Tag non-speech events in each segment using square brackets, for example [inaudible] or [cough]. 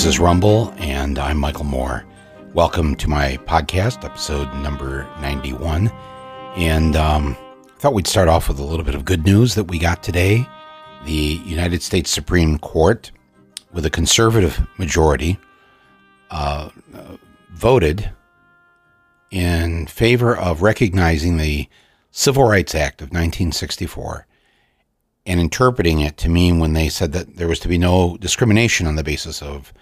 This is Rumble, and I'm Michael Moore. Welcome to my podcast, episode number 91. And um, I thought we'd start off with a little bit of good news that we got today. The United States Supreme Court, with a conservative majority, uh, uh, voted in favor of recognizing the Civil Rights Act of 1964 and interpreting it to mean when they said that there was to be no discrimination on the basis of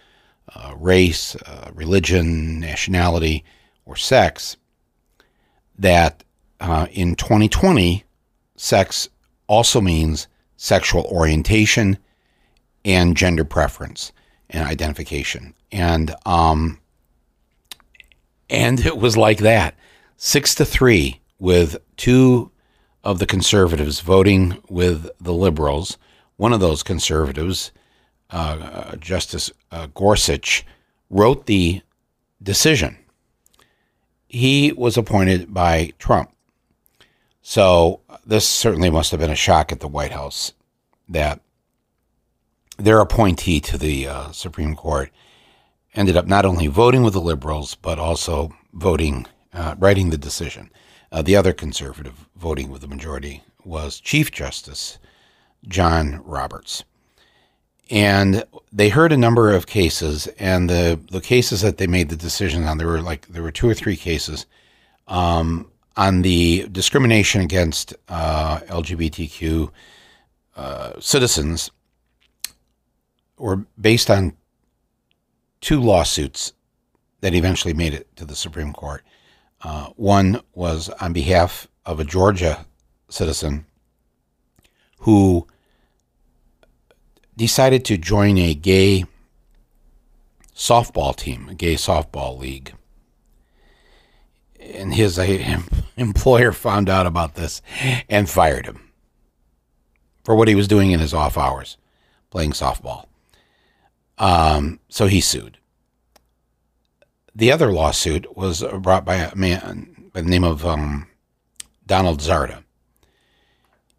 uh, race, uh, religion, nationality, or sex, that uh, in 2020, sex also means sexual orientation and gender preference and identification. And um, and it was like that, six to three, with two of the conservatives voting with the liberals. One of those conservatives, uh, Justice uh, Gorsuch, wrote the decision. He was appointed by Trump. So this certainly must have been a shock at the White House that their appointee to the uh, Supreme Court ended up not only voting with the liberals, but also voting, uh, writing the decision. Uh, the other conservative voting with the majority was Chief Justice John Roberts. And they heard a number of cases, and the, the cases that they made the decision on, there were like there were two or three cases um, on the discrimination against uh, LGBTQ uh, citizens, were based on two lawsuits that eventually made it to the Supreme Court. Uh, one was on behalf of a Georgia citizen who decided to join a gay softball team, a gay softball league. And his uh, [laughs] employer found out about this and fired him for what he was doing in his off hours, playing softball. Um, so he sued. The other lawsuit was brought by a man by the name of um, Donald Zarda.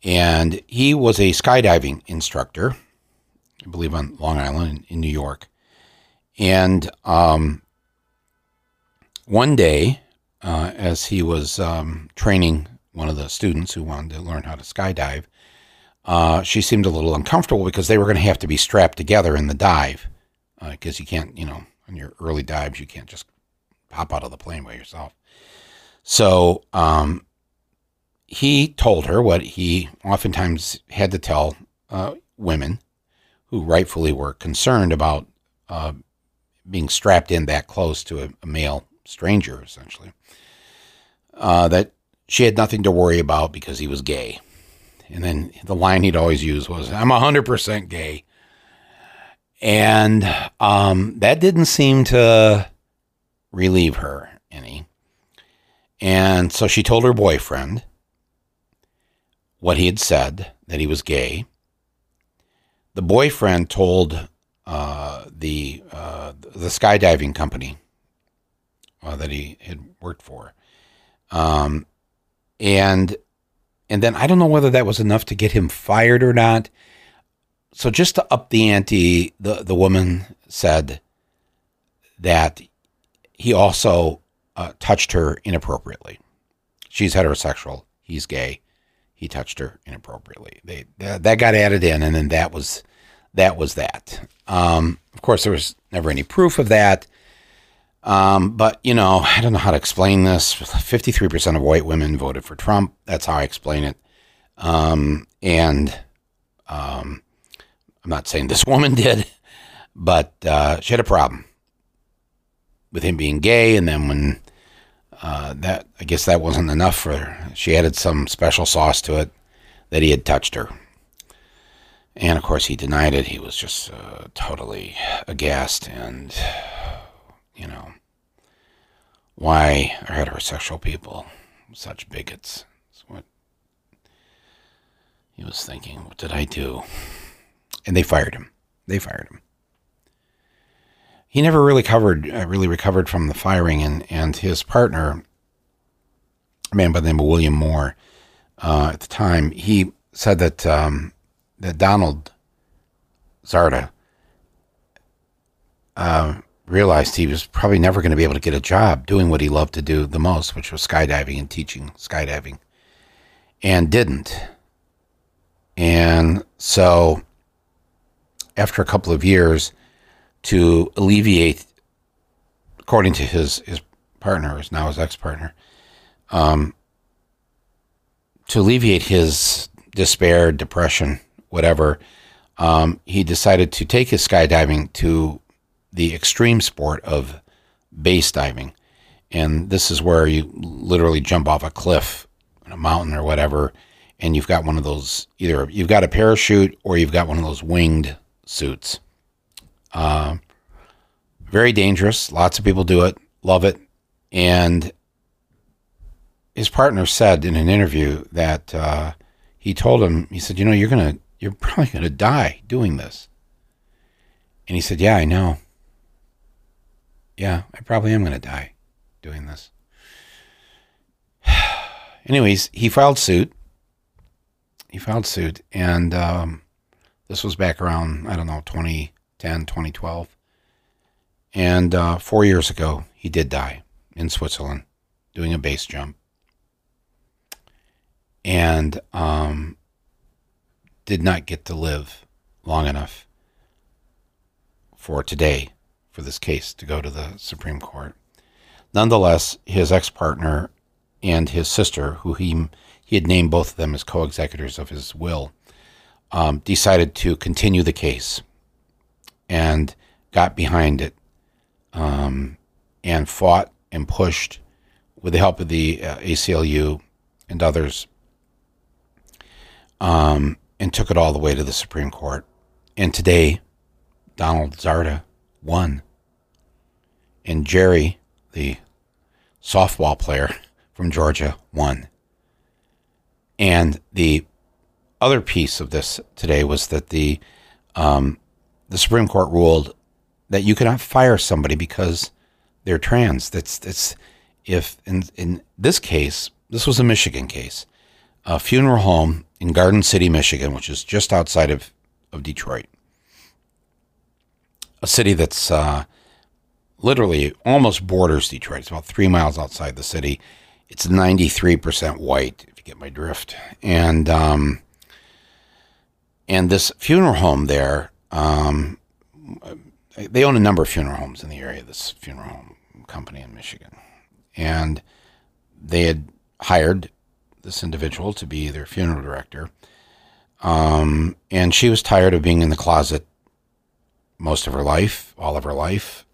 And he was a skydiving instructor, I believe on Long Island in New York. And um, one day, uh, as he was um, training one of the students who wanted to learn how to skydive, uh, she seemed a little uncomfortable because they were going to have to be strapped together in the dive because uh, you can't, you know, on your early dives, you can't just pop out of the plane by yourself. So um, he told her what he oftentimes had to tell uh, women who rightfully were concerned about uh, being strapped in that close to a, a male stranger, essentially. Uh, that she had nothing to worry about because he was gay. And then the line he'd always use was, I'm 100% gay. And um, that didn't seem to relieve her any. And so she told her boyfriend what he had said, that he was gay. The boyfriend told uh, the uh, the skydiving company uh, that he had worked for, um, and and then I don't know whether that was enough to get him fired or not so just to up the ante, the the woman said that he also uh, touched her inappropriately. She's heterosexual. He's gay. He touched her inappropriately. They that, that got added in, and then that was that was that. Um, of course, there was never any proof of that. Um, but you know, I don't know how to explain this. Fifty-three percent of white women voted for Trump. That's how I explain it. Um, and um, I'm not saying this [laughs] woman did, but uh, she had a problem with him being gay. And then when uh, that, I guess that wasn't enough for her, she added some special sauce to it that he had touched her. And of course, he denied it. He was just uh, totally aghast. And, you know, why are heterosexual people such bigots? That's what he was thinking. What did I do? and they fired him. They fired him. He never really covered, uh, really recovered from the firing, and and his partner, a man by the name of William Moore, uh, at the time, he said that um, that Donald Zarda uh, realized he was probably never going to be able to get a job doing what he loved to do the most, which was skydiving and teaching skydiving, and didn't. And so, after a couple of years, to alleviate, according to his his partner, is now his ex partner, um, to alleviate his despair, depression, whatever, um, he decided to take his skydiving to the extreme sport of base diving. And this is where you literally jump off a cliff, a mountain or whatever, and you've got one of those either you've got a parachute or you've got one of those winged suits. Uh, very dangerous. Lots of people do it, love it. And his partner said in an interview that uh, he told him, he said, You know, you're going to, you're probably going to die doing this. And he said, Yeah, I know yeah, I probably am going to die doing this. [sighs] Anyways, he filed suit. He filed suit, and um, this was back around, I don't know, 2010, 2012. And uh, four years ago, he did die in Switzerland doing a base jump. And um, did not get to live long enough for today for this case to go to the Supreme Court. Nonetheless, his ex partner and his sister, who he, he had named both of them as co executors of his will, um, decided to continue the case and got behind it um, and fought and pushed with the help of the uh, ACLU and others um, and took it all the way to the Supreme Court. And today, Donald Zarda won. And Jerry, the softball player from Georgia, won. And the other piece of this today was that the um, the Supreme Court ruled that you cannot fire somebody because they're trans. That's that's if in in this case, this was a Michigan case, a funeral home in Garden City, Michigan, which is just outside of of Detroit a city that's uh, literally almost borders Detroit. It's about three miles outside the city. It's 93% white, if you get my drift. And um, and this funeral home there, um, they own a number of funeral homes in the area. This funeral home company in Michigan, and they had hired this individual to be their funeral director. Um, and she was tired of being in the closet most of her life, all of her life.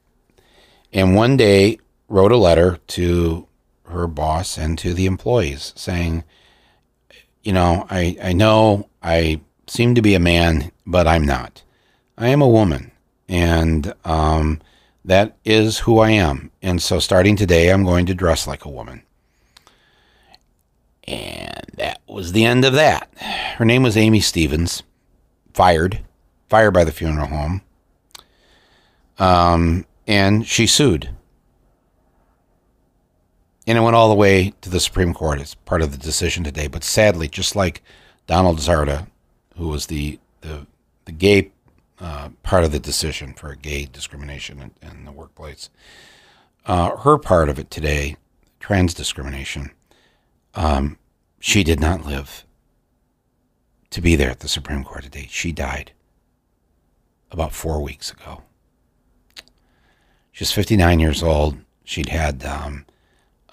And one day wrote a letter to her boss and to the employees saying, you know, I, I know I seem to be a man, but I'm not. I am a woman. And um, that is who I am. And so starting today, I'm going to dress like a woman. And that was the end of that. Her name was Amy Stevens, fired, fired by the funeral home. Um, and she sued. And it went all the way to the Supreme Court as part of the decision today. But sadly, just like Donald Zarda, who was the, the, the gay uh, part of the decision for gay discrimination in, in the workplace, uh, her part of it today, trans discrimination, um, she did not live to be there at the Supreme Court today. She died about four weeks ago. She's 59 years old. She'd had um,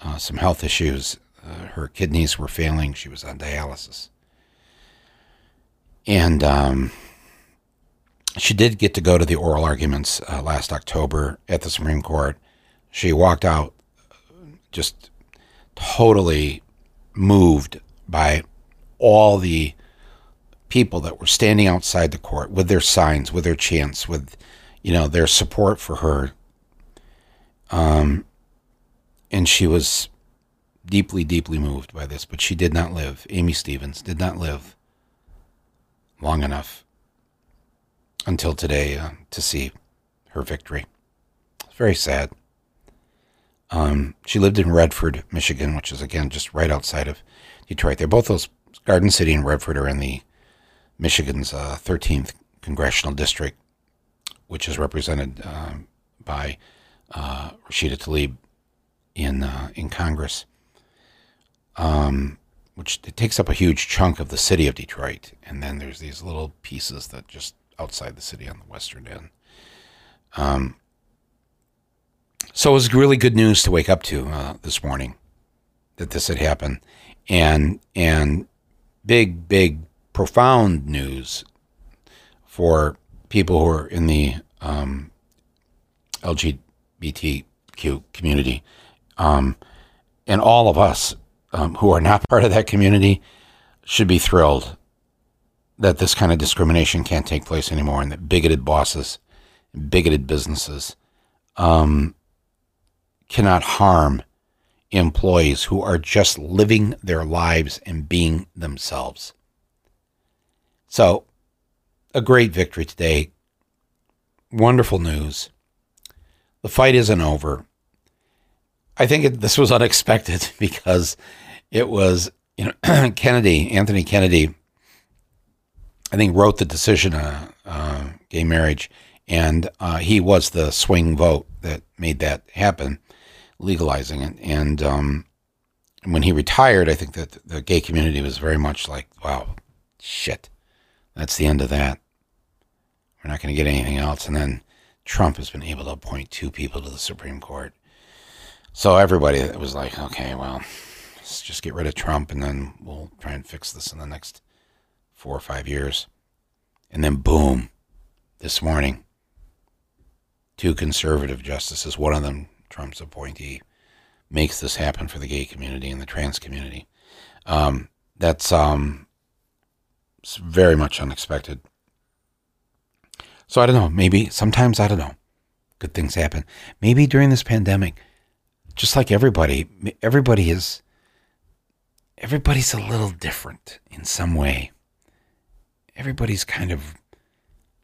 uh, some health issues. Uh, her kidneys were failing. She was on dialysis. And um, she did get to go to the oral arguments uh, last October at the Supreme Court. She walked out just totally moved by all the people that were standing outside the court with their signs, with their chants, with you know their support for her um, and she was deeply, deeply moved by this, but she did not live. Amy Stevens did not live long enough until today uh, to see her victory. It's very sad. Um, she lived in Redford, Michigan, which is again just right outside of Detroit. They're both those Garden City and Redford are in the Michigan's uh, 13th congressional district, which is represented um, by uh, Rashida Tlaib in uh, in Congress, um, which it takes up a huge chunk of the city of Detroit, and then there's these little pieces that just outside the city on the western end. Um, so it was really good news to wake up to uh, this morning that this had happened, and and big, big, profound news for people who are in the um, LGBTQ community, um, and all of us um, who are not [laughs] part of that community should be thrilled that this kind of discrimination can't take place anymore, and that bigoted bosses, bigoted businesses, um, cannot harm employees who are just living their lives and being themselves. So, a great victory today. Wonderful news. The fight isn't over. I think it, this was unexpected [laughs] because it was, you know, [clears throat] Kennedy, Anthony Kennedy, I think wrote the decision on uh, uh, gay marriage, and uh, he was the swing vote that made that happen legalizing it. And um, when he retired, I think that the gay community was very much like, wow, shit, that's the end of that. We're not going to get anything else. And then Trump has been able to appoint two people to the Supreme Court. So everybody was like, okay, well, let's just get rid of Trump and then we'll try and fix this in the next four or five years. And then, boom, this morning, two conservative justices, one of them Trump's appointee makes this happen for the gay community and the trans community. Um, that's um, very much unexpected. So I don't know. Maybe sometimes I don't know. Good things happen. Maybe during this pandemic, just like everybody, everybody is. Everybody's a little different in some way. Everybody's kind of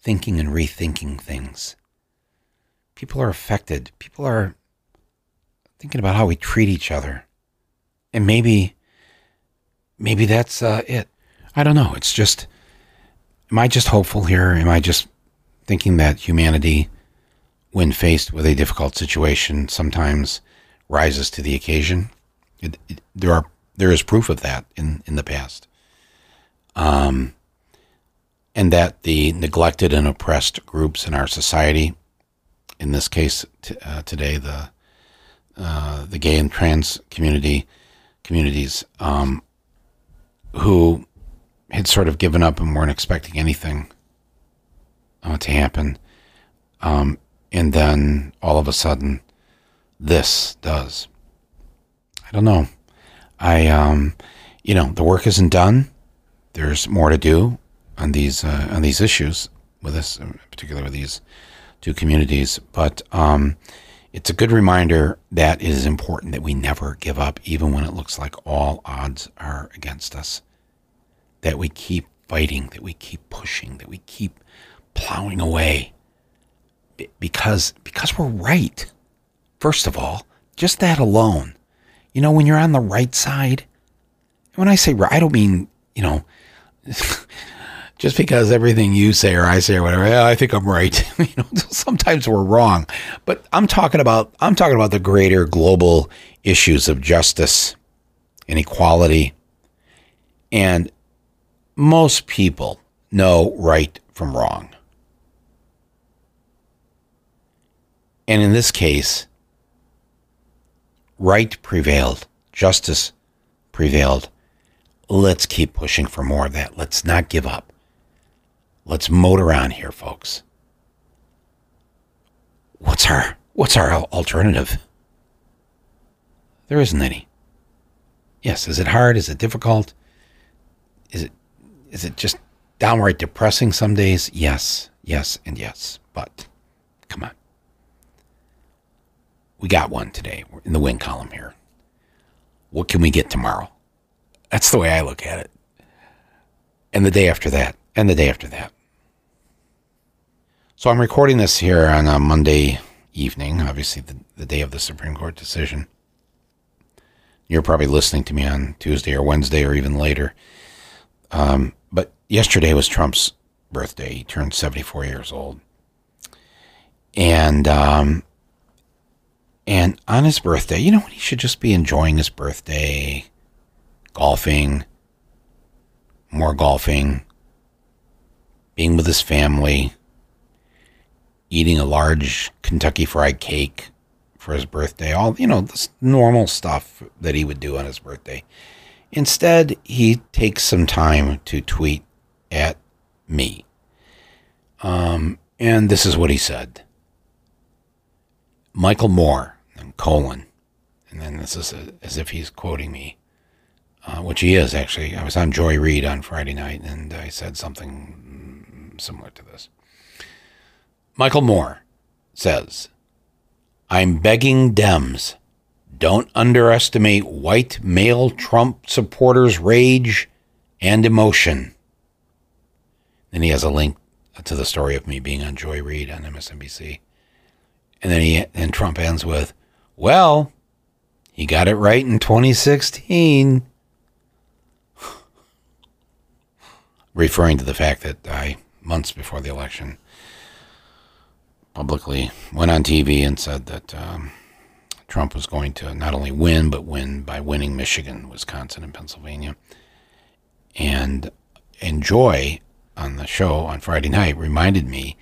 thinking and rethinking things. People are affected. People are thinking about how we treat each other. And maybe, maybe that's uh, it. I don't know. It's just, am I just hopeful here? Am I just thinking that humanity, when faced with a difficult situation, sometimes rises to the occasion? It, it, there are there is proof of that in in the past. Um, and that the neglected and oppressed groups in our society, in this case t- uh, today, the uh, the gay and trans community communities um, who had sort of given up and weren't expecting anything uh, to happen, um, and then all of a sudden, this does. I don't know. I, um, you know, the work isn't done. There's more to do on these uh, on these issues with us, particularly with these two communities. But um, it's a good reminder that it is important that we never give up, even when it looks like all odds are against us. That we keep fighting, that we keep pushing, that we keep plowing away. Because, because we're right. First of all, just that alone. You know, when you're on the right side, when I say right, I don't mean, you know, [laughs] just because everything you say or I say or whatever, yeah, I think I'm right. [laughs] you know, [laughs] sometimes we're wrong, but I'm talking about I'm talking about the greater global issues of justice and equality, and most people know right from wrong. And in this case, right prevailed, justice prevailed. Let's keep pushing for more of that. Let's not give up. Let's motor on here, folks. What's our what's our alternative? There isn't any. Yes, is it hard? Is it difficult? Is it is it just downright depressing some days? Yes, yes, and yes. But come on. We got one today. We're in the win column here. What can we get tomorrow? That's the way I look at it. And the day after that, and the day after that. So I'm recording this here on a Monday evening, obviously the, the day of the Supreme Court decision. You're probably listening to me on Tuesday or Wednesday or even later. Um, but yesterday was Trump's birthday. He turned 74 years old. And um, And on his birthday, you know when he should just be enjoying his birthday, golfing, more golfing, being with his family, eating a large Kentucky fried cake for his birthday, all, you know, this normal stuff that he would do on his birthday. Instead, he takes some time to tweet at me. Um, and this is what he said Michael Moore, and colon. And then this is a, as if he's quoting me, uh, which he is actually. I was on Joy Reid on Friday night and I said something similar to this. Michael Moore says, I'm begging Dems, don't underestimate white male Trump supporters' rage and emotion. Then he has a link to the story of me being on Joy Reid on MSNBC. And then he and Trump ends with, "Well, he got it right in 2016." [sighs] Referring to the fact that I months before the election publicly went on TV and said that um, Trump was going to not only win, but win by winning Michigan, Wisconsin, and Pennsylvania. And Enjoy on the show on Friday night reminded me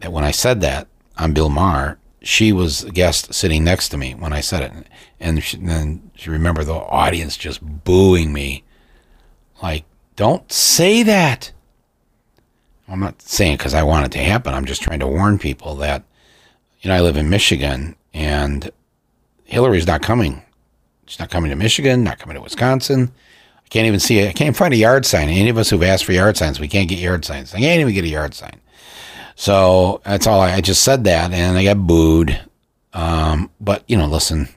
that when I said that on Bill Maher, she was a guest sitting next to me when I said it. And then she remembered the audience just booing me. Like, don't say that. I'm not saying because I want it to happen. I'm just trying to warn people that, you know, I live in Michigan and Hillary's not coming. She's not coming to Michigan, not coming to Wisconsin. I can't even see it. I can't find a yard sign. Any of us who've asked for yard signs, we can't get yard signs. I can't even get a yard sign. So that's all. I, I just said that, and I got booed. Um, but you know, listen,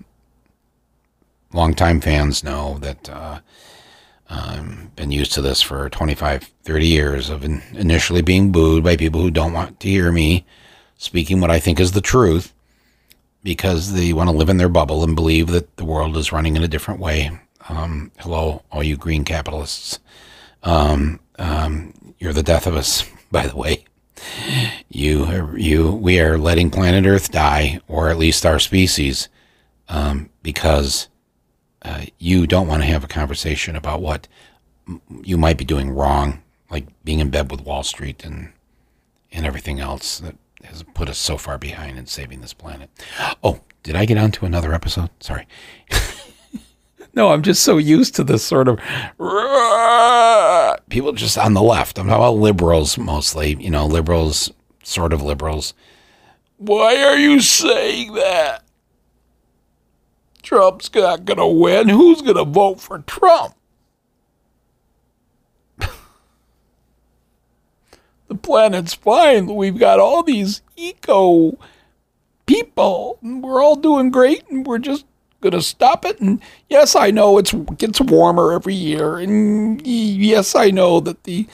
longtime fans know that uh, um, been used to this for 25, 30 years of in, initially being booed by people who don't want to hear me speaking what I think is the truth because they want to live in their bubble and believe that the world is running in a different way. Um, hello, all you green capitalists. Um, um, you're the death of us, [laughs] by the way. You, you, we are letting planet Earth die, or at least our species, um, because uh, you don't want to have a conversation about what you might be doing wrong, like being in bed with Wall Street and and everything else that has put us so far behind in saving this planet. Oh, did I get onto another episode? Sorry. [laughs] no, I'm just so used to this sort of people just on the left. I'm talking about liberals mostly, you know, liberals, sort of liberals. Why are you saying that? Trump's not going to win. Who's going to vote for Trump? [laughs] the planet's fine. We've got all these eco people. We're all doing great, and we're just going to stop it. And yes, I know it gets warmer every year. And yes, I know that the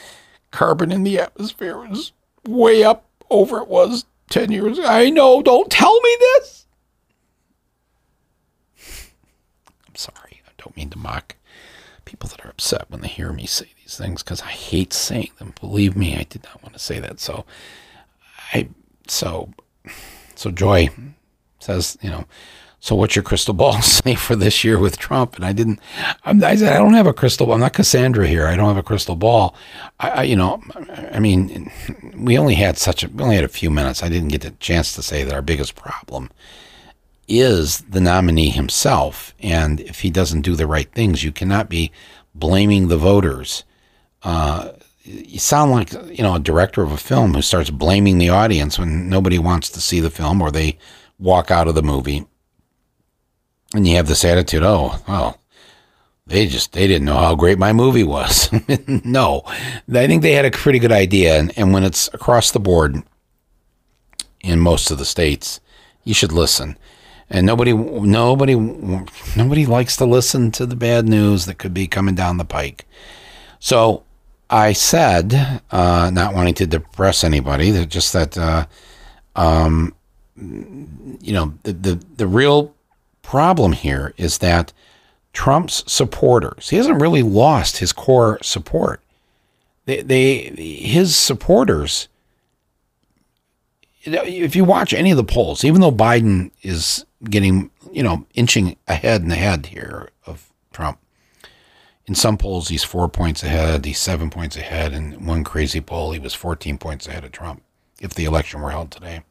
carbon in the atmosphere is way up over it was 10 years ago. I know. Don't tell me this. sorry. I don't mean to mock people that are upset when they hear me say these things because I hate saying them. Believe me, I did not want to say that. So I so so Joy says, you know, so what's your crystal ball [laughs] say for this year with Trump? And I didn't. I'm, I said I don't have a crystal ball. I'm not Cassandra here. I don't have a crystal ball. I, I, you know, I mean, we only had such a we only had a few minutes. I didn't get the chance to say that our biggest problem is the nominee himself. And if he doesn't do the right things, you cannot be blaming the voters. Uh, you sound like you know a director of a film who starts blaming the audience when nobody wants to see the film or they walk out of the movie and you have this attitude oh well they just they didn't know how great my movie was [laughs] no i think they had a pretty good idea and, and when it's across the board in most of the states you should listen and nobody nobody nobody likes to listen to the bad news that could be coming down the pike. So I said, uh, not wanting to depress anybody, that just that, uh, um, you know, the, the the real problem here is that Trump's supporters, he hasn't really lost his core support. They, they his supporters if you watch any of the polls, even though Biden is getting you know, inching ahead and ahead here of Trump. In some polls, he's four points ahead, he's seven points ahead. In one crazy poll, he was 14 points ahead of Trump if the election were held today.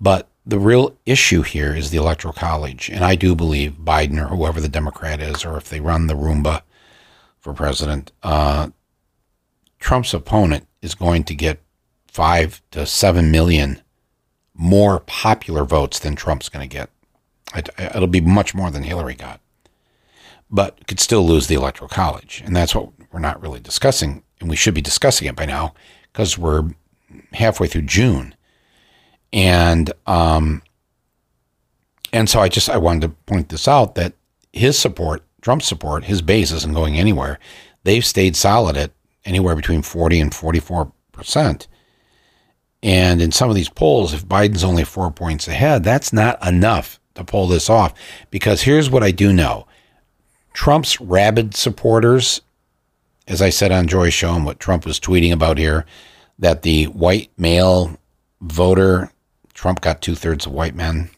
But the real issue here is the Electoral College. And I do believe Biden or whoever the Democrat is, or if they run the Roomba for president, uh, Trump's opponent is going to get five to seven million more popular votes than Trump's going to get. It'll be much more than Hillary got, but could still lose the Electoral College. And that's what we're not really discussing. And we should be discussing it by now because we're halfway through June and um, and so I just I wanted to point this out that his support, Trump's support, his base isn't going anywhere. They've stayed solid at anywhere between 40 and 44 percent. And in some of these polls, if Biden's only four points ahead, that's not enough to pull this off. Because here's what I do know Trump's rabid supporters, as I said on Joy show and what Trump was tweeting about here, that the white male voter Trump got two thirds of white men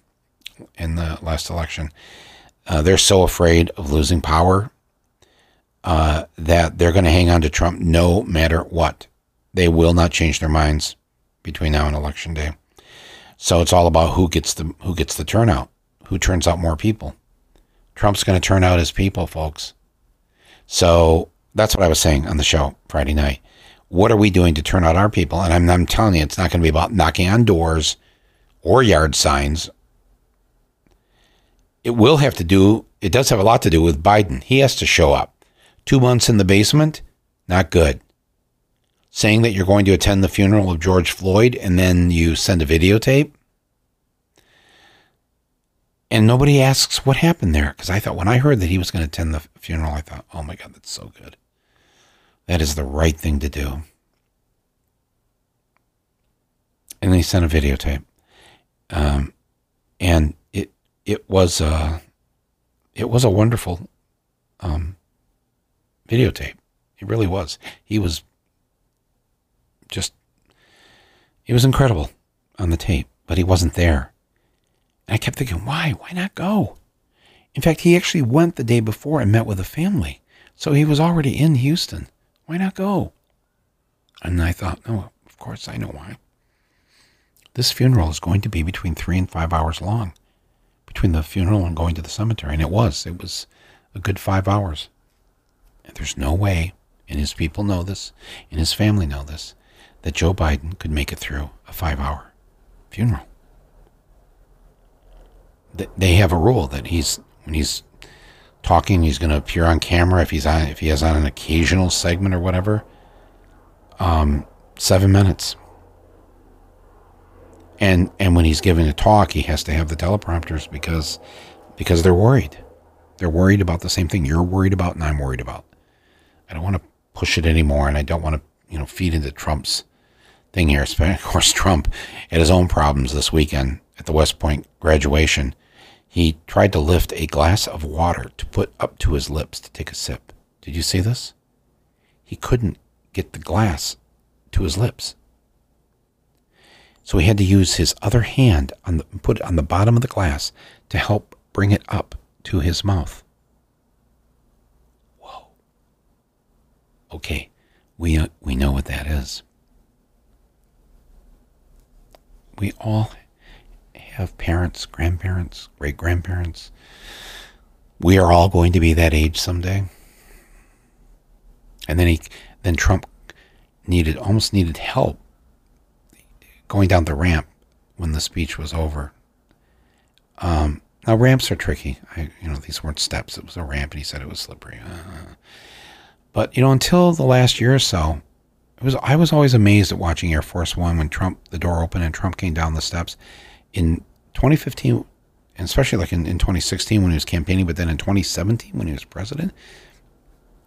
in the last election. Uh, they're so afraid of losing power uh, that they're going to hang on to Trump no matter what. They will not change their minds between now and election day. So it's all about who gets the who gets the turnout, who turns out more people. Trump's going to turn out his people, folks. So that's what I was saying on the show Friday night. What are we doing to turn out our people? And I'm, I'm telling you, it's not going to be about knocking on doors or yard signs. It will have to do, it does have a lot to do with Biden. He has to show up. Two months in the basement, not good. Saying that you're going to attend the funeral of George Floyd and then you send a videotape. And nobody asks what happened there. Because I thought when I heard that he was going to attend the funeral, I thought, oh my God, that's so good. That is the right thing to do. And he sent a videotape. Um, and it it was a it was a wonderful um, videotape. It really was. He was just it was incredible on the tape, but he wasn't there. And I kept thinking, why? Why not go? In fact, he actually went the day before and met with a family. So he was already in Houston. Why not go? And I thought, no, of course I know why. This funeral is going to be between three and five hours long, between the funeral and going to the cemetery. And it was. It was a good five hours. And there's no way, and his people know this, and his family know this, that Joe Biden could make it through a five hour funeral. They have a rule that he's, when he's talking, he's going to appear on camera if he's on, if he has on an occasional segment or whatever. Um, seven minutes and and when he's giving a talk, he has to have the teleprompters because because they're worried. They're worried about the same thing you're worried about and I'm worried about. I don't want to push it anymore, and I don't want to you know feed into Trump's thing here. [laughs] Of course, Trump had his own problems this weekend at the West Point graduation. He tried to lift a glass of water to put up to his lips to take a sip. Did you see this? He couldn't get the glass to his lips. So he had to use his other hand on the, put it on the bottom of the glass to help bring it up to his mouth. Whoa. Okay, we, uh, we know what that is. We all have parents, grandparents, great grandparents. We are all going to be that age someday. And then he, then Trump needed almost needed help going down the ramp when the speech was over. Um, now ramps are tricky. I, you know, these weren't steps; it was a ramp, and he said it was slippery. Uh, but you know, until the last year or so, it was. I was always amazed at watching Air Force One when Trump the door opened and Trump came down the steps. In 2015, and especially like in, in 2016 when he was campaigning, but then in 2017 when he was president,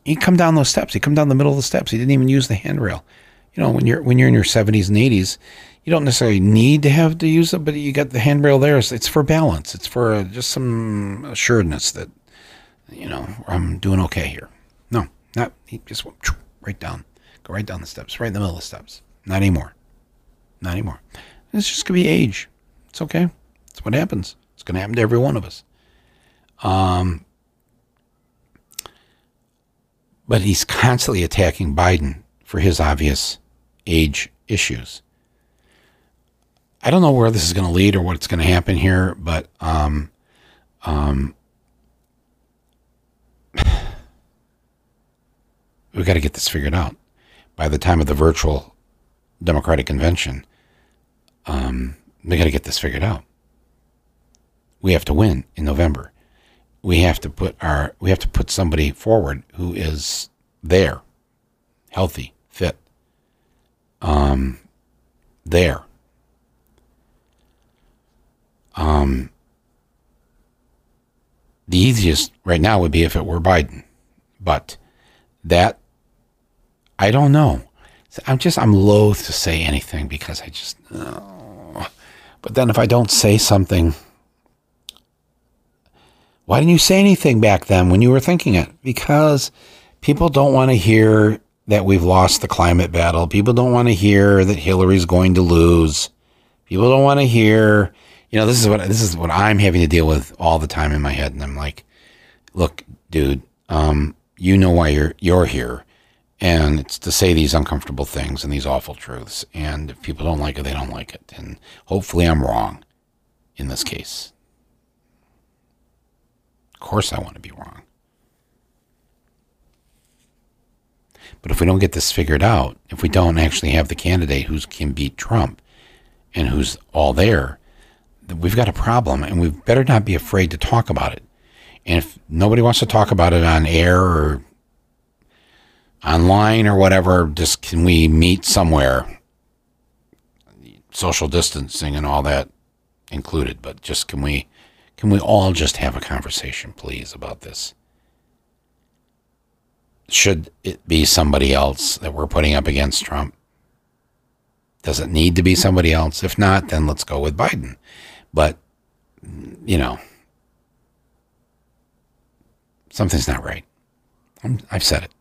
he'd come down those steps. He'd come down the middle of the steps. He didn't even use the handrail. You know, when you're when you're in your 70s and 80s, you don't necessarily need to have to use it, but you got the handrail there. It's for balance. It's for just some assuredness that, you know, I'm doing okay here. No, not, he just went right down, go right down the steps, right in the middle of the steps. Not anymore. Not anymore. It's just going to be age. It's okay. It's what happens. It's going to happen to every one of us. Um, but he's constantly attacking Biden for his obvious age issues. I don't know where this is going to lead or what's going to happen here, but um, um, [sighs] we've got to get this figured out by the time of the virtual Democratic convention. Um, we got to get this figured out. We have to win in November. We have to put our we have to put somebody forward who is there, healthy, fit, um, there. Um, the easiest right now would be if it were Biden, but that I don't know. I'm just I'm loath to say anything because I just. Uh, but then if I don't say something, why didn't you say anything back then when you were thinking it? Because people don't want to hear that we've lost the climate battle. People don't want to hear that Hillary's going to lose. People don't want to hear, you know, this is what this is what I'm having to deal with all the time in my head, and I'm like, look, dude, um, you know why you're you're here, and it's to say these uncomfortable things and these awful truths. And if people don't like it, they don't like it, and hopefully I'm wrong in this case. Of course, I want to be wrong. But if we don't get this figured out, if we don't actually have the candidate who can beat Trump and who's all there, we've got a problem and we better not be afraid to talk about it. And if nobody wants to talk about it on air or online or whatever, just can we meet somewhere? Social distancing and all that included, but just can we can we all just have a conversation, please, about this? Should it be somebody else that we're putting up against Trump? Does it need to be somebody else? If not, then let's go with Biden. But, you know, something's not right. i have said it.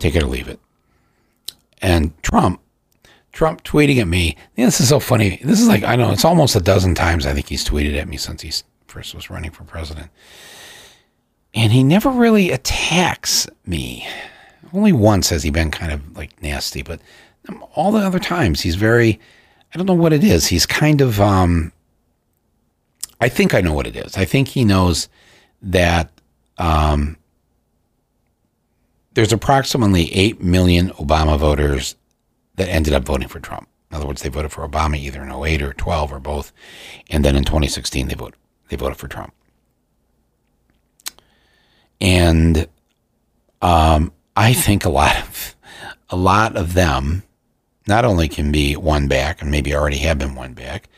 Take it or leave it. And Trump Trump tweeting at me. This is so funny. This is like, I know, it's almost a dozen times I think he's tweeted at me since he first was running for president. And he never really attacks me. Only once has he been kind of like nasty, but all the other times he's very, I don't know what it is. He's kind of, um, I think I know what it is. I think he knows that um, there's approximately 8 million Obama voters that ended up voting for Trump. In other words, they voted for Obama either in 08 or 12 or both. And then in 2016, they voted, they voted for Trump. And um, I think a lot of a lot of them not only can be won back and maybe already have been won back.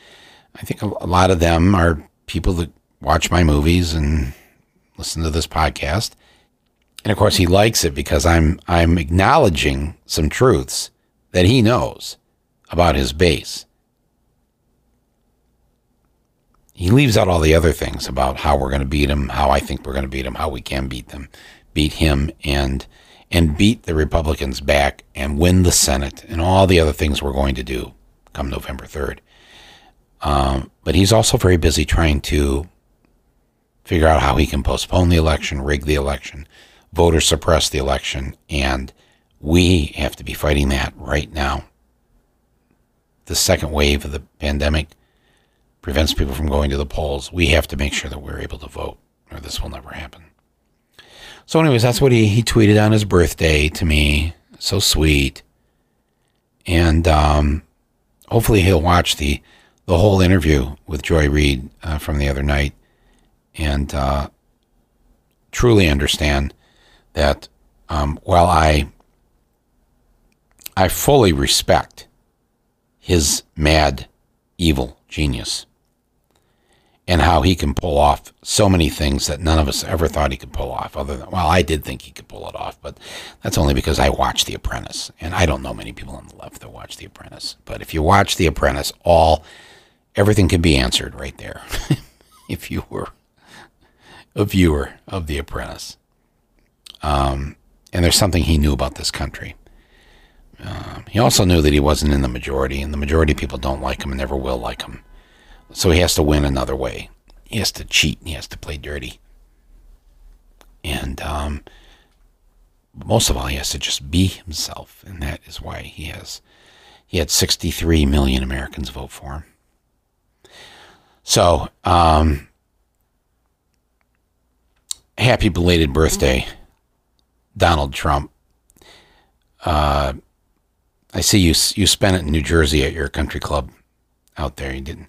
I think a, a lot of them are people that watch my movies and listen to this podcast. And of course, he likes it because I'm I'm acknowledging some truths that he knows about his base. He leaves out all the other things about how we're going to beat him, how I think we're going to beat him, how we can beat them, beat him, and and beat the Republicans back and win the Senate and all the other things we're going to do come November third. Um, but he's also very busy trying to figure out how he can postpone the election, rig the election, voter suppress the election, and we have to be fighting that right now. The second wave of the pandemic prevents people from going to the polls. We have to make sure that we're able to vote, or this will never happen. So, anyways, that's what he, he tweeted on his birthday to me. So sweet. And um, hopefully he'll watch the the whole interview with Joy Reid uh, from the other night and uh, truly understand that um, while I I fully respect his mad, evil genius and how he can pull off so many things that none of us ever thought he could pull off. Other than, well, I did think he could pull it off, but that's only because I watched The Apprentice. And I don't know many people on the left that watch The Apprentice. But if you watch The Apprentice, all, everything can be answered right there [laughs] if you were a viewer of The Apprentice. Um, and there's something he knew about this country. Uh, he also knew that he wasn't in the majority, and the majority of people don't like him and never will like him. So he has to win another way. He has to cheat and he has to play dirty. And um, most of all, he has to just be himself, and that is why he has he had 63 million Americans vote for him. So, um, happy belated birthday, Donald Trump. Uh, I see you you spent it in New Jersey at your country club out there. You didn't.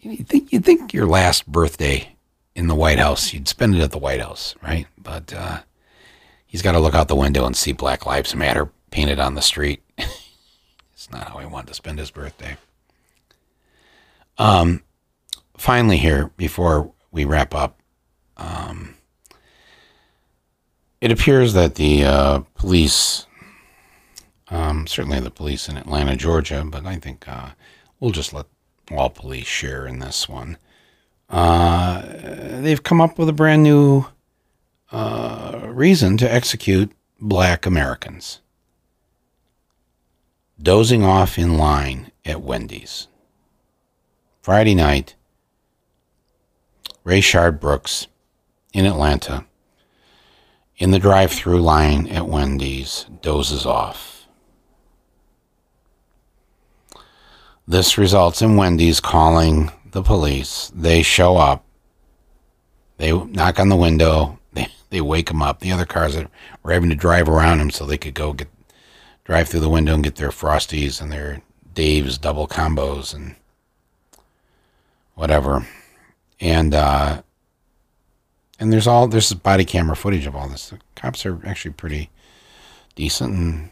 You think you think your last birthday in the White House, you'd spend it at the White House, right? But uh, he's got to look out the window and see Black Lives Matter painted on the street. [laughs] it's not how he wanted to spend his birthday. Um, finally, here before we wrap up, um, it appears that the uh, police, um, certainly the police in Atlanta, Georgia, but I think uh, we'll just let all police share in this one. Uh, they've come up with a brand new uh, reason to execute black Americans. Dozing off in line at Wendy's. Friday night, Rayshard Brooks in Atlanta, in the drive through line at Wendy's, dozes off. This results in Wendy's calling the police. They show up. They knock on the window. [laughs] They, they wake him up. The other cars are were having to drive around him so they could go get drive through the window and get their Frosties and their Dave's double combos and whatever. And uh, and there's all there's body camera footage of all this. The cops are actually pretty decent, and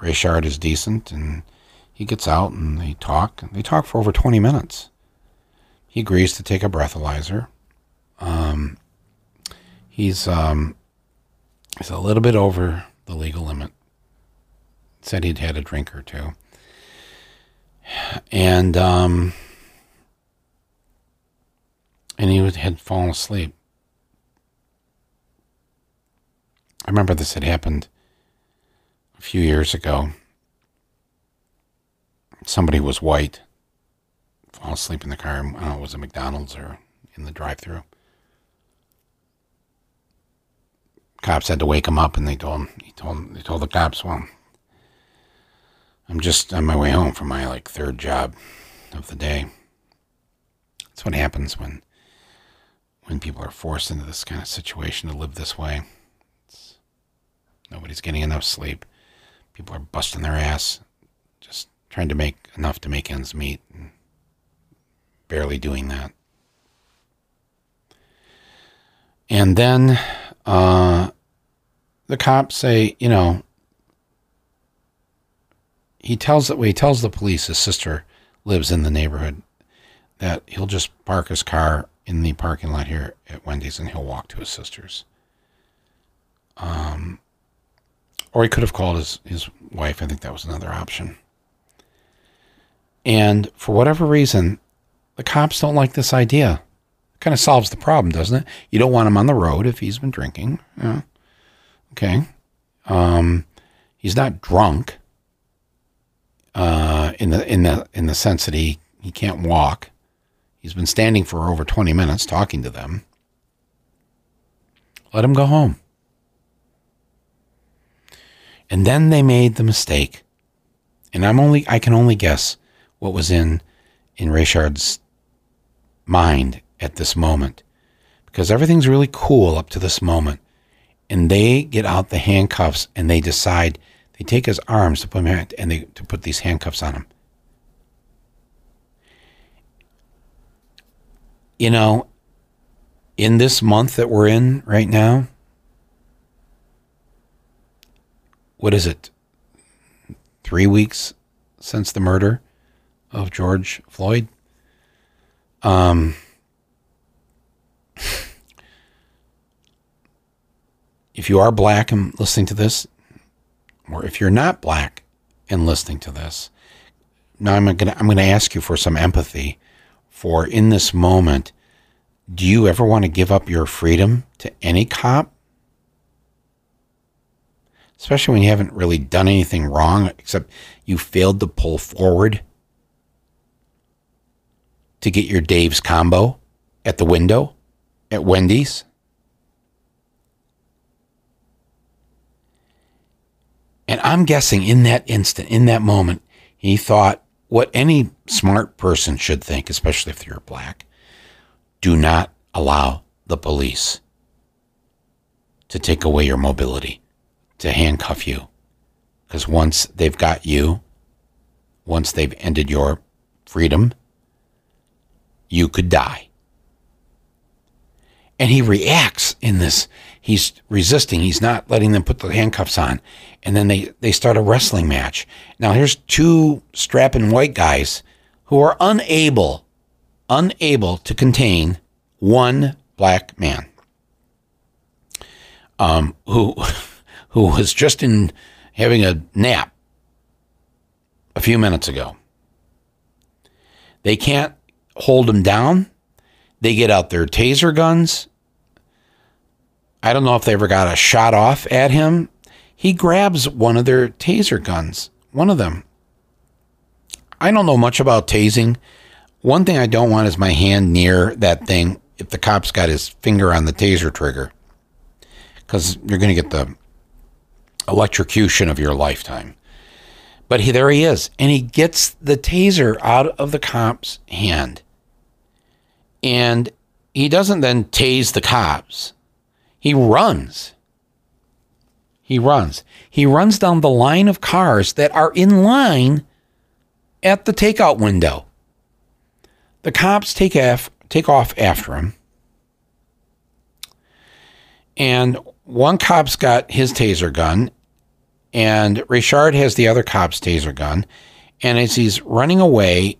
Rayshard is decent, and he gets out and they talk. They talk for over 20 minutes. He agrees to take a breathalyzer. Um, he's um, he's a little bit over the legal limit. Said he'd had a drink or two, and um, and he had fallen asleep. I remember this had happened a few years ago. Somebody was white fall asleep in the car. I don't know, was it McDonald's or in the drive-through? Cops had to wake him up, and they told him. He told they told the cops, "Well, I'm just on my way home from my like third job of the day." That's what happens when when people are forced into this kind of situation to live this way. Nobody's getting enough sleep. People are busting their ass, just trying to make enough to make ends meet. And, barely doing that. And then uh, the cops say, you know, he tells that he tells the police his sister lives in the neighborhood that he'll just park his car in the parking lot here at Wendy's and he'll walk to his sister's. Um, or he could have called his, his wife. I think that was another option. And for whatever reason, the cops don't like this idea. It kind of solves the problem, doesn't it? You don't want him on the road if he's been drinking. Yeah. Okay. Um, he's not drunk. Uh, in the in the in the sense that he he can't walk. He's been standing for over twenty minutes talking to them. Let him go home. And then they made the mistake. And I'm only I can only guess what was in in Rayshard's mind at this moment because everything's really cool up to this moment. And they get out the handcuffs and they decide they take his arms to put him and they to put these handcuffs on him. You know, in this month that we're in right now, what is it? Three weeks since the murder of George Floyd? Um, if you are black and listening to this, or if you're not black and listening to this, now I'm gonna I'm gonna ask you for some empathy for in this moment. Do you ever want to give up your freedom to any cop? Especially when you haven't really done anything wrong except you failed to pull forward to get your Dave's combo at the window at Wendy's? And I'm guessing in that instant, in that moment, he thought what any smart person should think, especially if you're black do not allow the police to take away your mobility, to handcuff you. Because once they've got you, once they've ended your freedom, you could die. And he reacts in this. He's resisting. He's not letting them put the handcuffs on. And then they, they start a wrestling match. Now, here's two strapping white guys who are unable, unable to contain one black man um, who, [laughs] who was just in having a nap a few minutes ago. They can't hold him down. They get out their taser guns. I don't know if they ever got a shot off at him. He grabs one of their taser guns, one of them. I don't know much about tasing. One thing I don't want is my hand near that thing if the cop's got his finger on the taser trigger because you're going to get the electrocution of your lifetime. But he, there he is, and he gets the taser out of the cop's hand. And he doesn't then tase the cops. He runs. He runs. He runs down the line of cars that are in line at the takeout window. The cops take off, take off after him. And one cop's got his taser gun, and Richard has the other cop's taser gun. And as he's running away,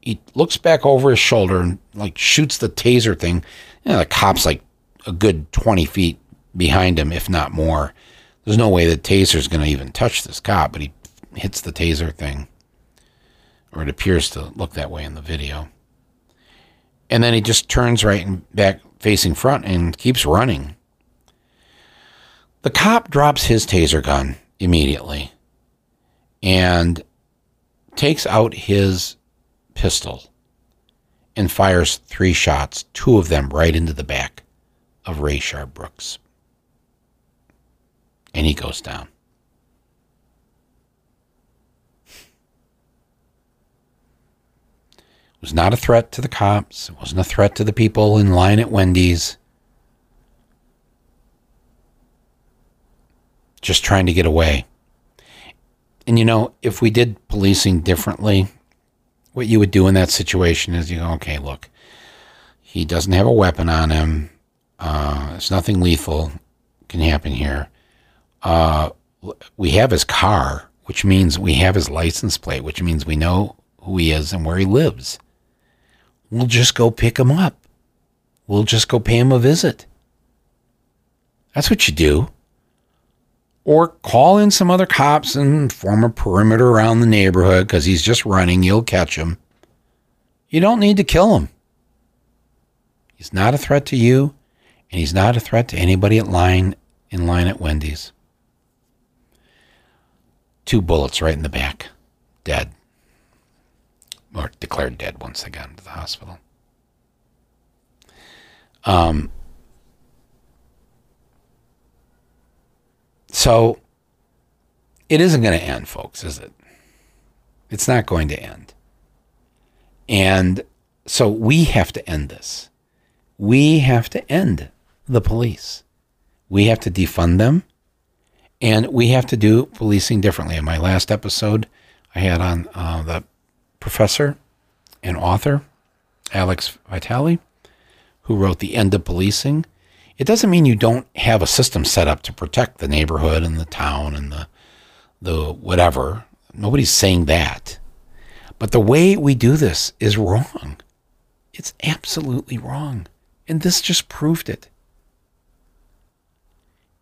he looks back over his shoulder and like shoots the taser thing. You know, the cop's like a good 20 feet behind him, if not more. There's no way the taser's going to even touch this cop, but he hits the taser thing. Or it appears to look that way in the video. And then he just turns right and back facing front and keeps running. The cop drops his taser gun immediately and takes out his pistol and fires three shots, two of them right into the back of Rayshard Brooks. And he goes down. It was not a threat to the cops. It wasn't a threat to the people in line at Wendy's. Just trying to get away. And you know, if we did policing differently, what you would do in that situation is you go, okay, look, he doesn't have a weapon on him. Uh, it's nothing lethal can happen here. Uh, we have his car, which means we have his license plate, which means we know who he is and where he lives. We'll just go pick him up. We'll just go pay him a visit. That's what you do or call in some other cops and form a perimeter around the neighborhood because he's just running. You'll catch him. You don't need to kill him. He's not a threat to you, and he's not a threat to anybody at line in line at Wendy's. Two bullets right in the back, dead, or declared dead once they got into the hospital. Um, So it isn't going to end, folks, is it? It's not going to end. And so we have to end this. We have to end the police. We have to defund them. And we have to do policing differently. In my last episode, I had on uh, the professor and author, Alex Vitale, who wrote The End of Policing. It doesn't mean you don't have a system set up to protect the neighborhood and the town and the the whatever. Nobody's saying that. But the way we do this is wrong. It's absolutely wrong. And this just proved it.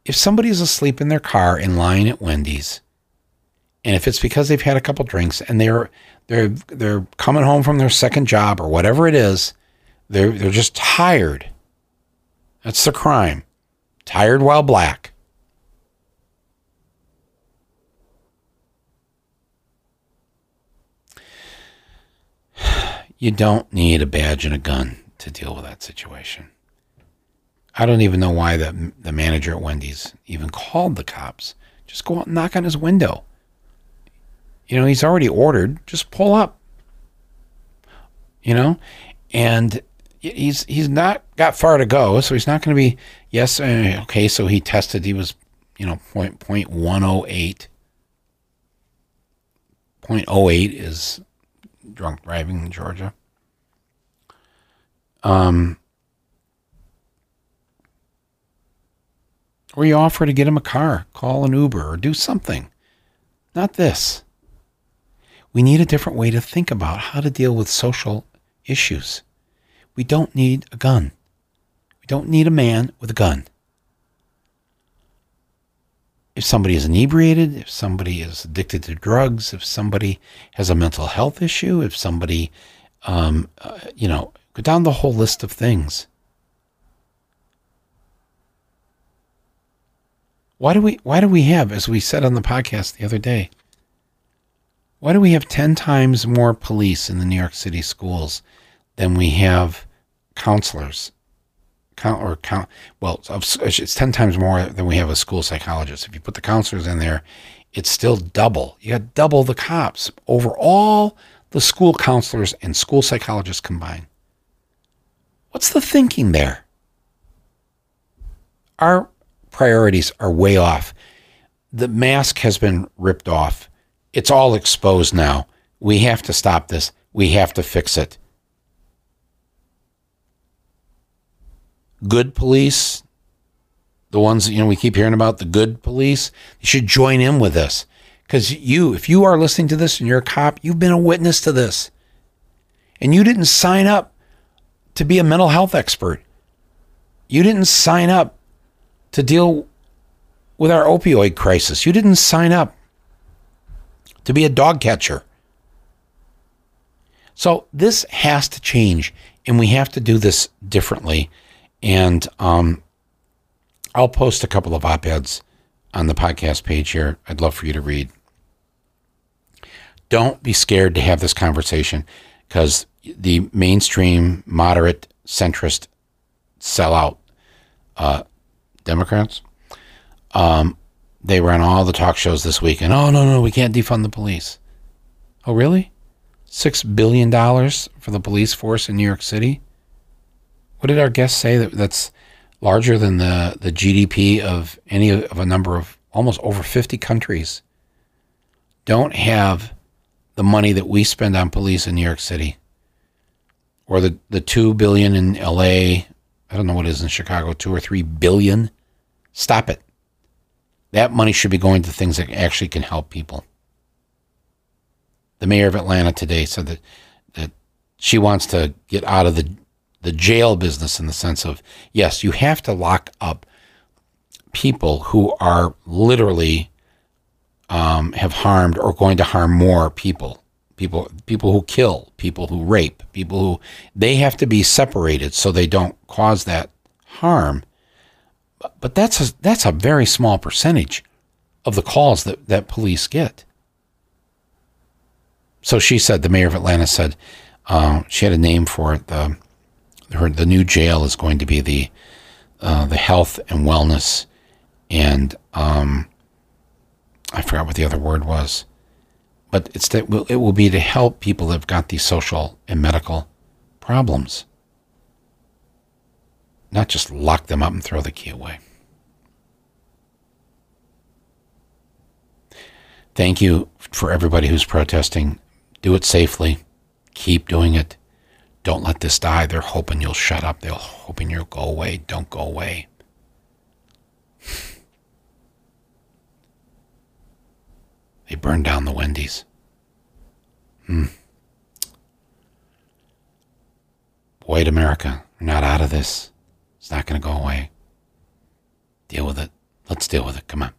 If somebody's asleep in their car in line at Wendy's, and if it's because they've had a couple drinks and they're they're they're coming home from their second job or whatever it is, they're they're just tired that's the crime. Tired while black. [sighs] You don't need a badge and a gun to deal with that situation. I don't even know why the the manager at Wendy's even called the cops. Just go out and knock on his window. You know, he's already ordered. Just pull up. You know, and he's he's not got far to go, so he's not going to be. Yes, uh, okay. So he tested. He was, you know, point point one oh eight. Point oh eight is drunk driving in Georgia. Um, or you offer to get him a car, call an Uber, or do something. Not this. We need a different way to think about how to deal with social issues. We don't need a gun. We don't need a man with a gun. If somebody is inebriated, if somebody is addicted to drugs, if somebody has a mental health issue, if somebody, um, uh, you know, go down the whole list of things. Why do we why do we have, as we said on the podcast the other day, why do we have 10 times more police in the New York City schools than we have counselors? Count or count well, it's 10 times more than we have a school psychologist. If you put the counselors in there, it's still double. You got double the cops over all the school counselors and school psychologists combined. What's the thinking there? Our priorities are way off. The mask has been ripped off. It's all exposed now. We have to stop this. We have to fix it. Good police, the ones you know we keep hearing about, the good police, should join in with this. Because you, if you are listening to this and you're a cop, you've been a witness to this. And you didn't sign up to be a mental health expert. You didn't sign up to deal with our opioid crisis. You didn't sign up to be a dog catcher. So this has to change, and we have to do this differently. And um, I'll post a couple of op eds on the podcast page here. I'd love for you to read. Don't be scared to have this conversation because the mainstream, moderate, centrist, sellout uh, Democrats um, they were on all the talk shows this week, and oh no, no, we can't defund the police. Oh really? Six billion dollars for the police force in New York City. What did our guests say that that's larger than the the GDP of any of a number of almost over fifty countries? Don't have the money that we spend on police in New York City, or the the two billion in L.A. I don't know what it is in Chicago, two or three billion. Stop it. That money should be going to things that actually can help people. The mayor of Atlanta today said that that she wants to get out of the the jail business in the sense of yes, you have to lock up people who are literally um, have harmed or going to harm more people. People people who kill, people who rape, people who they have to be separated so they don't cause that harm but that's a, that's a very small percentage of the calls that, that police get. So she said, the mayor of Atlanta said, uh, she had a name for it. The, her, the new jail is going to be the, uh, the health and wellness and, um, I forgot what the other word was, but it's that it will be to help people that have got these social and medical problems not just lock them up and throw the key away. Thank you for everybody who's protesting. Do it safely. Keep doing it. Don't let this die. They're hoping you'll shut up. They're hoping you'll go away. Don't go away. [sighs] They burned down the Wendy's. Hmm. White America, we're not out of this. It's not going to go away. Deal with it. Let's deal with it. Come on.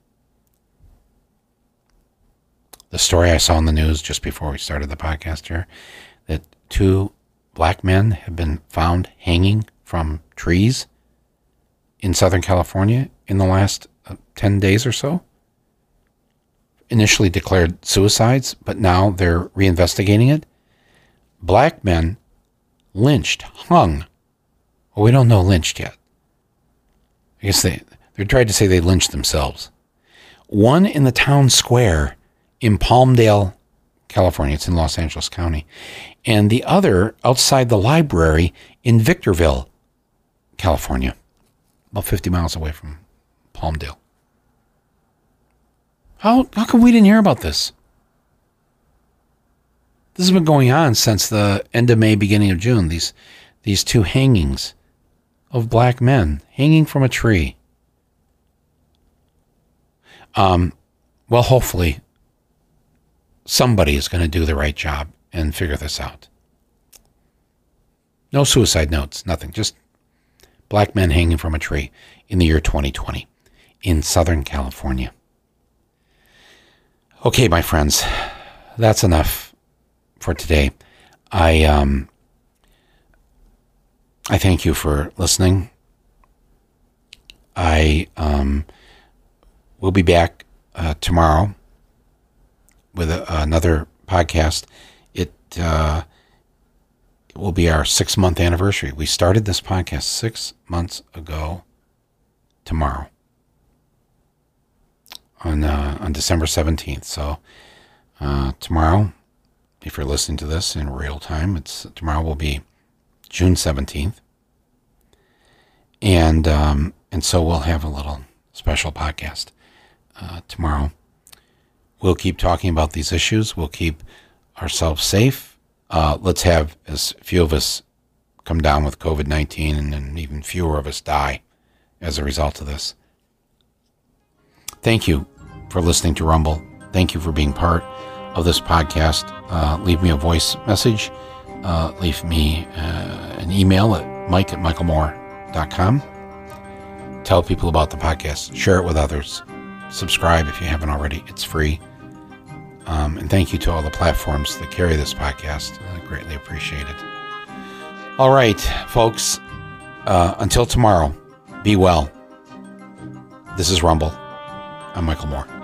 The story I saw in the news just before we started the podcast here that two black men have been found hanging from trees in Southern California in the last uh, 10 days or so. Initially declared suicides, but now they're reinvestigating it. Black men lynched, hung. Well, we don't know lynched yet. I guess they, they tried to say they lynched themselves. One in the town square in Palmdale, California. It's in Los Angeles County. And the other outside the library in Victorville, California, about 50 miles away from Palmdale. How, how come we didn't hear about this? This has been going on since the end of May, beginning of June. These, these two hangings of black men hanging from a tree. Um, well, hopefully, somebody is going to do the right job and figure this out. No suicide notes, nothing. Just black men hanging from a tree in the year 2020 in Southern California. Okay, my friends, that's enough for today. I um, I thank you for listening. I um, will be back uh, tomorrow with a, another podcast. Uh, it will be our six month anniversary. We started this podcast six months ago tomorrow on uh, on December seventeenth. So uh, tomorrow, if you're listening to this in real time, it's tomorrow will be June seventeenth, and um, and so we'll have a little special podcast uh, tomorrow. We'll keep talking about these issues. We'll keep ourselves safe. Uh, let's have as few of us come down with COVID nineteen, and, and even fewer of us die as a result of this. Thank you for listening to Rumble. Thank you for being part of this podcast. Uh, leave me a voice message. Uh, leave me uh, an email at mike at michaelmoore.com. Tell people about the podcast. Share it with others. Subscribe if you haven't already. It's free. Um, and thank you to all the platforms that carry this podcast. I greatly appreciate it. All right, folks. Uh, until tomorrow, be well. This is Rumble. I'm Michael Moore.